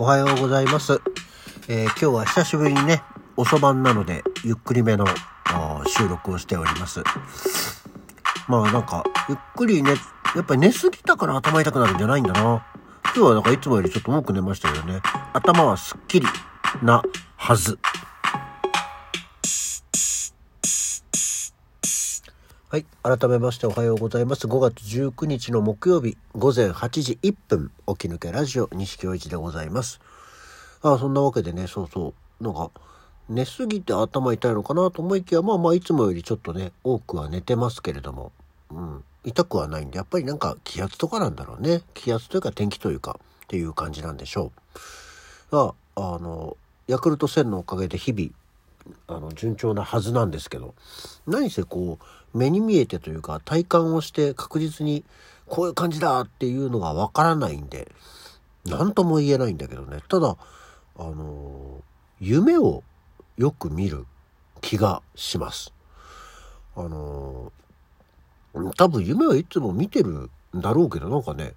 おはようございます。えー今日は久しぶりにね、遅番なので、ゆっくりめの収録をしております。まあなんか、ゆっくりね、やっぱり寝すぎたから頭痛くなるんじゃないんだな。今日はなんかいつもよりちょっと多く寝ましたけどね。頭はすっきりなはず。はい。改めましておはようございます。5月19日の木曜日午前8時1分、起き抜けラジオ西京一でございます。ああ、そんなわけでね、そうそう。なんか、寝すぎて頭痛いのかなと思いきや、まあまあいつもよりちょっとね、多くは寝てますけれども、うん。痛くはないんで、やっぱりなんか気圧とかなんだろうね。気圧というか天気というか、っていう感じなんでしょう。あ、あの、ヤクルト1000のおかげで日々、あの順調なはずなんですけど何せこう目に見えてというか体感をして確実にこういう感じだっていうのがわからないんで何とも言えないんだけどね。ただあの夢をよく見る気がします。あの多分夢はいつも見てるんだろうけどなんかね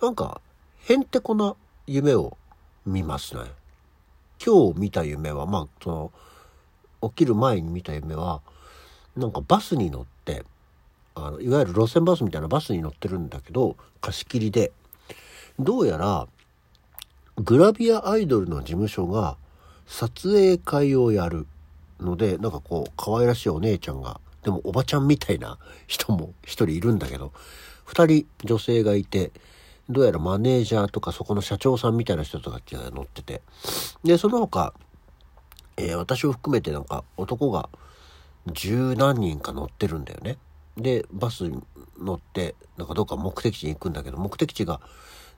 なんかへんてこな夢を見ますね。今日見た夢はまあその起きる前に見た夢はなんかバスに乗ってあのいわゆる路線バスみたいなバスに乗ってるんだけど貸し切りでどうやらグラビアアイドルの事務所が撮影会をやるのでなんかこう可愛らしいお姉ちゃんがでもおばちゃんみたいな 人も一人いるんだけど二人女性がいてどうやらマネージャーとかそこの社長さんみたいな人たちが乗ってて。でその他えー私を含めてなんか男が十何人か乗ってるんだよね。でバスに乗ってなんかどっか目的地に行くんだけど目的地が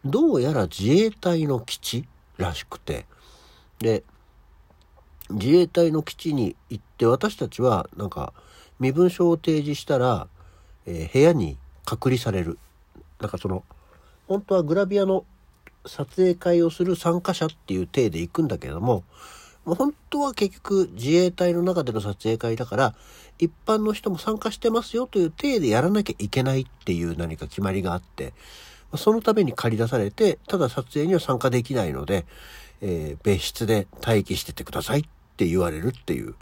どうやら自衛隊の基地らしくてで自衛隊の基地に行って私たちはなんか身分証を提示したら、えー部屋に隔離されるなんかその本当はグラビアの撮影会をする参加者っていう体で行くんだけれどももう本当は結局自衛隊の中での撮影会だから一般の人も参加してますよという体でやらなきゃいけないっていう何か決まりがあってそのために借り出されてただ撮影には参加できないので、えー別室で待機しててくださいって言われるっていう。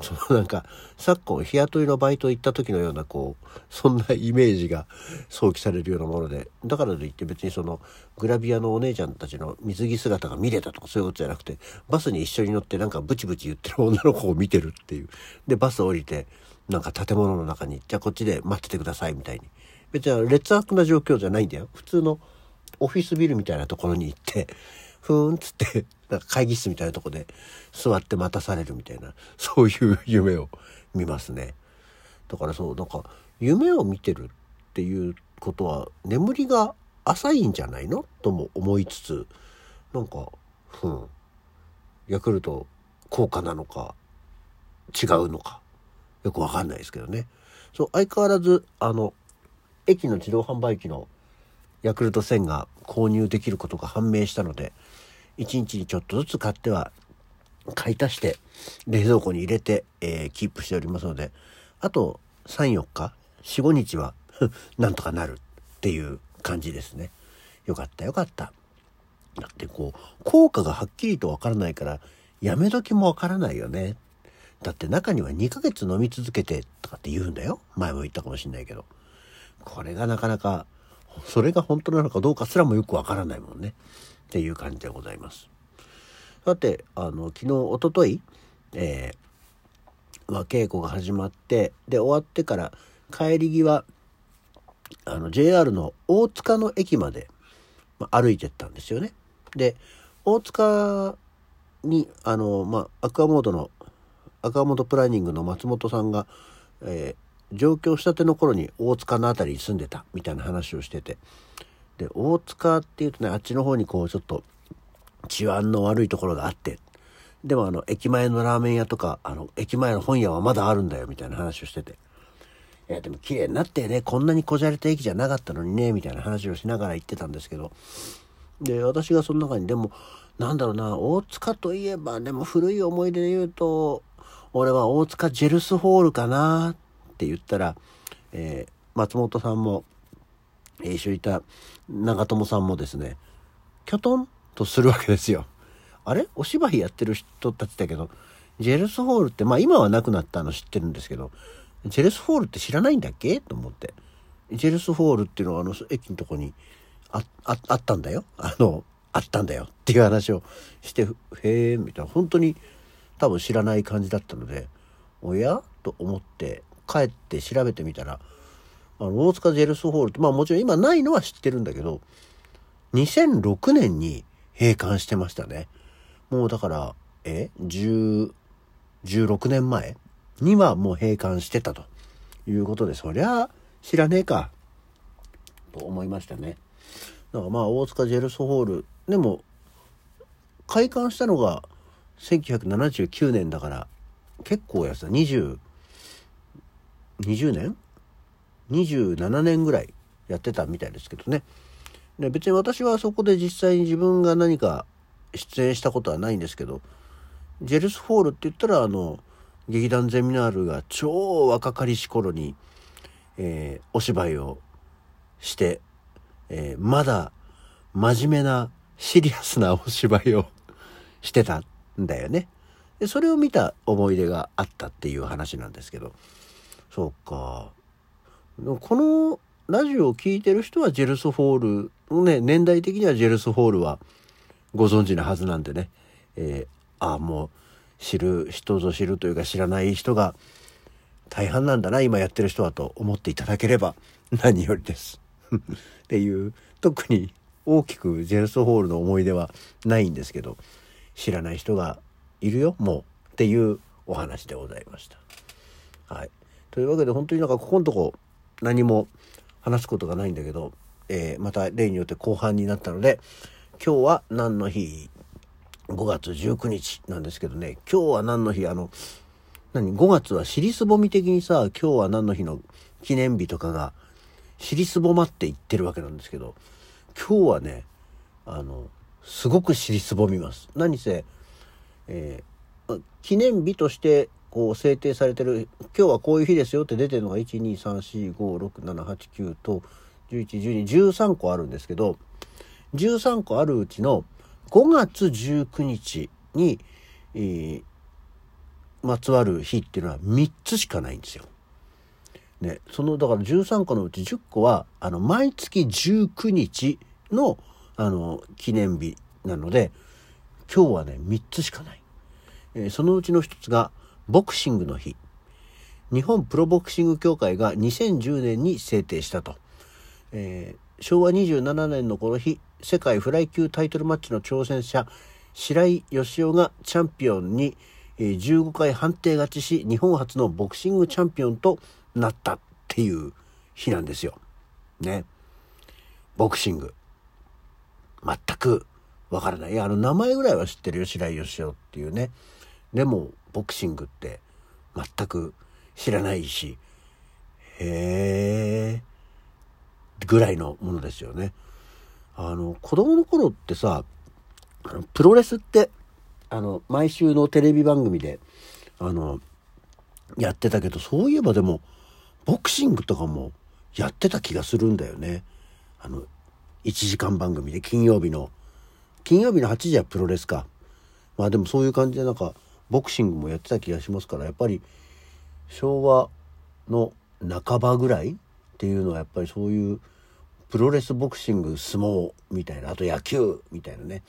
そのなんか昨今日雇いのバイト行った時のようなこうそんなイメージが想起されるようなものでだからといって別にそのグラビアのお姉ちゃんたちの水着姿が見れたとかそういうことじゃなくてバスに一緒に乗ってなんかブチブチ言ってる女の子を見てるっていう。でバス降りてなんか建物の中にじゃあこっちで待っててくださいみたいに。別に劣悪な状況じゃないんだよ。普通のオフィスビルみたいなところに行ってふーんっつってなんか会議室みたいなとこで座って待たされるみたいなそういう夢を見ますね。だからそうなんか夢を見てるっていうことは眠りが浅いんじゃないの？とも思いつつなんかうんヤクルト効果なのか違うのかよくわかんないですけどね。そう相変わらずあの駅の自動販売機のヤクルト1000が購入できることが判明したので1日にちょっとずつ買っては買い足して冷蔵庫に入れて、えーキープしておりますのであと34日45日はなんとかなるっていう感じですね。よかったよかった。だってこう効果がはっきりとわからないからやめ時もわからないよね。だって中には2ヶ月飲み続けてとかって言うんだよ。前も言ったかもしんないけど。これがなかなかそれが本当なのかどうかすらもよくわからないもんね。っていう感じでございますさてあの昨日一昨日えーまあ、稽古が始まってで終わってから帰り際あの JR の大塚の駅まで、まあ、歩いてったんですよね。で大塚にあの、まあ、アクアモードのアクアモードプランニングの松本さんが、えー上京したての頃に大塚の辺りに住んでたみたいな話をしててで大塚っていうとねあっちの方にこうちょっと治安の悪いところがあってでもあの駅前のラーメン屋とかあの駅前の本屋はまだあるんだよみたいな話をしてて。いやでも綺麗になってねこんなにこじゃれた駅じゃなかったのにねみたいな話をしながら言ってたんですけど。で私がその中にでもなんだろうな大塚といえばでも古い思い出で言うと俺は大塚ジェルスホールかなって言ったら、えー松本さんも、一緒にいた長友さんもですねきょとんとするわけですよ。あれ？お芝居やってる人たちだけど、ジェルスホールって、まあ今はなくなったの知ってるんですけど、ジェルスホールって知らないんだっけ？と思って。ジェルスホールっていうのはあの駅のとこにあああったんだよ。あの、あったんだよっていう話をして、へえ、みたいな、本当に多分知らない感じだったので、おや？と思って帰って調べてみたら、あの、大塚ジェルスホールって、まあもちろん今ないのは知ってるんだけど、2006年に閉館してましたね。もうだから、え ?10、16年前にはもう閉館してたということで、そりゃ知らねえか、と思いましたね。だからまあ大塚ジェルスホール、でも、開館したのが1979年だから、結構やつだ、20、20年 ?27 年ぐらいやってたみたいですけどね。で別に私はそこで実際に自分が何か出演したことはないんですけど、ジェルスホールって言ったらあの、劇団ゼミナールが超若かりし頃に、えー、お芝居をして、えー、まだ真面目なシリアスなお芝居をしてたんだよね。でそれを見た思い出があったっていう話なんですけどそうかこのラジオを聴いてる人はジェルスホールね年代的にはジェルスホールはご存知なはずなんでね、えー、ああもう知る人ぞ知るというか知らない人が大半なんだな今やってる人はと思っていただければ何よりです。っていう特に大きくジェルスホールの思い出はないんですけど知らない人がいるよもうっていうお話でございました。はい、というわけで本当になんかここのとこ何も話すことがないんだけど、えー、また例によって後半になったので今日は何の日？5月19日なんですけどね。今日は何の日？あの何？5月は尻すぼみ的にさ今日は何の日の記念日とかが尻すぼまっていってるわけなんですけど今日はねあのすごく尻すぼみます。何せえー、記念日としてこう制定されてる今日はこういう日ですよって出てるのが123456789と111213個あるんですけど13個あるうちの5月19日に、えー、まつわる日っていうのは3つしかないんですよ。ね、そのだから13個のうち10個はあの毎月19日のあの記念日なので今日はね3つしかない。えー、そのうちの一つがボクシングの日。日本プロボクシング協会が2010年に制定したと。えー、昭和27年のこの日、世界フライ級タイトルマッチの挑戦者、白井義雄がチャンピオンに、15回判定勝ちし、日本初のボクシングチャンピオンとなったっていう日なんですよ。ね。ボクシング。全くわからない。いや、あの名前ぐらいは知ってるよ、白井義雄っていうね。でも、ボクシングって全く知らないし、へえ、ぐらいのものですよね。あの、子供の頃ってさ、あのプロレスって、あの、毎週のテレビ番組で、あの、やってたけど、そういえばでも、ボクシングとかもやってた気がするんだよね。あの、1時間番組で金曜日の金曜日の8時はプロレスか。まあでもそういう感じでなんかボクシングもやってた気がしますからやっぱり昭和の半ばぐらいっていうのはやっぱりそういうプロレスボクシング相撲みたいなあと野球みたいなね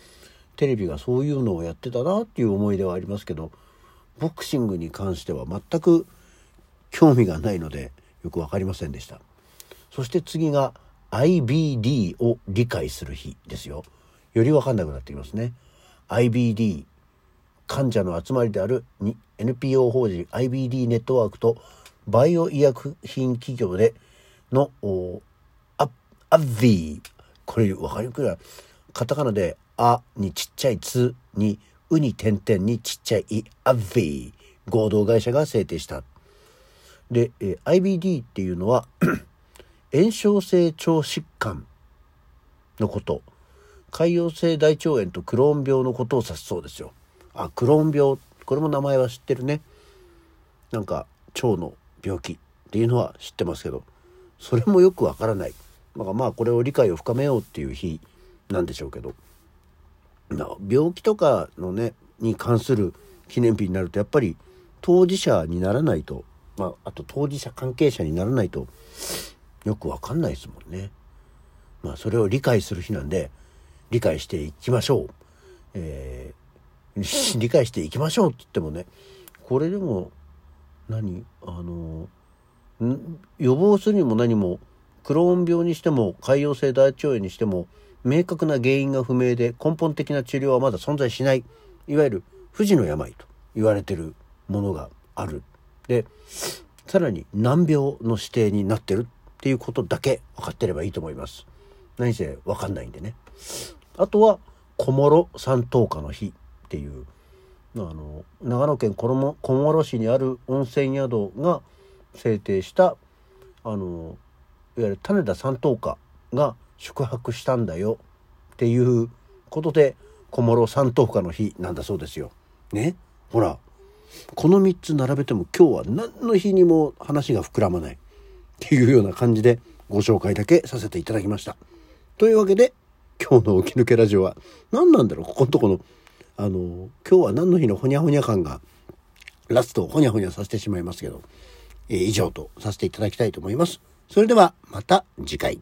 テレビがそういうのをやってたなっていう思い出はありますけどボクシングに関しては全く興味がないのでよく分かりませんでした。そして次が IBD を理解する日ですよ。より分かんなくなってきますね。IBD 患者の集まりである NPO 法人 IBD ネットワークとバイオ医薬品企業でのアアッビーこれ分かりにくいなカタカナで「あ」にちっちゃい「つ」に「う」に点々にちっちゃい「い」アッビー合同会社が制定した。で、え IBD っていうのは 炎症性腸疾患のこと潰瘍性大腸炎とクローン病のことを指すそうですよ。あ、クローン病。これも名前は知ってるね。なんか、腸の病気っていうのは知ってますけど、それもよくわからない。だかまあ、これを理解を深めようっていう日なんでしょうけど。病気とかのねに関する記念日になるとやっぱり当事者にならないと、まあ、あと当事者関係者にならないとよくわかんないですもんね。まあそれを理解する日なんで理解していきましょう。えー、理解していきましょうって言ってもねこれでも何？あの予防するにも何もクローン病にしても潰瘍性大腸炎にしても明確な原因が不明で根本的な治療はまだ存在しないいわゆる不治の病と言われてるものがある。でさらに難病の指定になってるっていうことだけ分かってればいいと思います。何せ分かんないんでね。あとは小諸三等家の日。っていうあの長野県小諸市にある温泉宿が制定したあのいわゆる種田三等家が宿泊したんだよっていうことで小諸三等家の日なんだそうですよ。ね？ほらこの3つ並べても今日は何の日にも話が膨らまないっていうような感じでご紹介だけさせていただきました。というわけで今日の起き抜けラジオは何なんだろう？ここのとこのあの今日は何の日のほにゃほにゃ感がラストをほにゃほにゃさせてしまいますけど、えー、以上とさせていただきたいと思います。それではまた次回。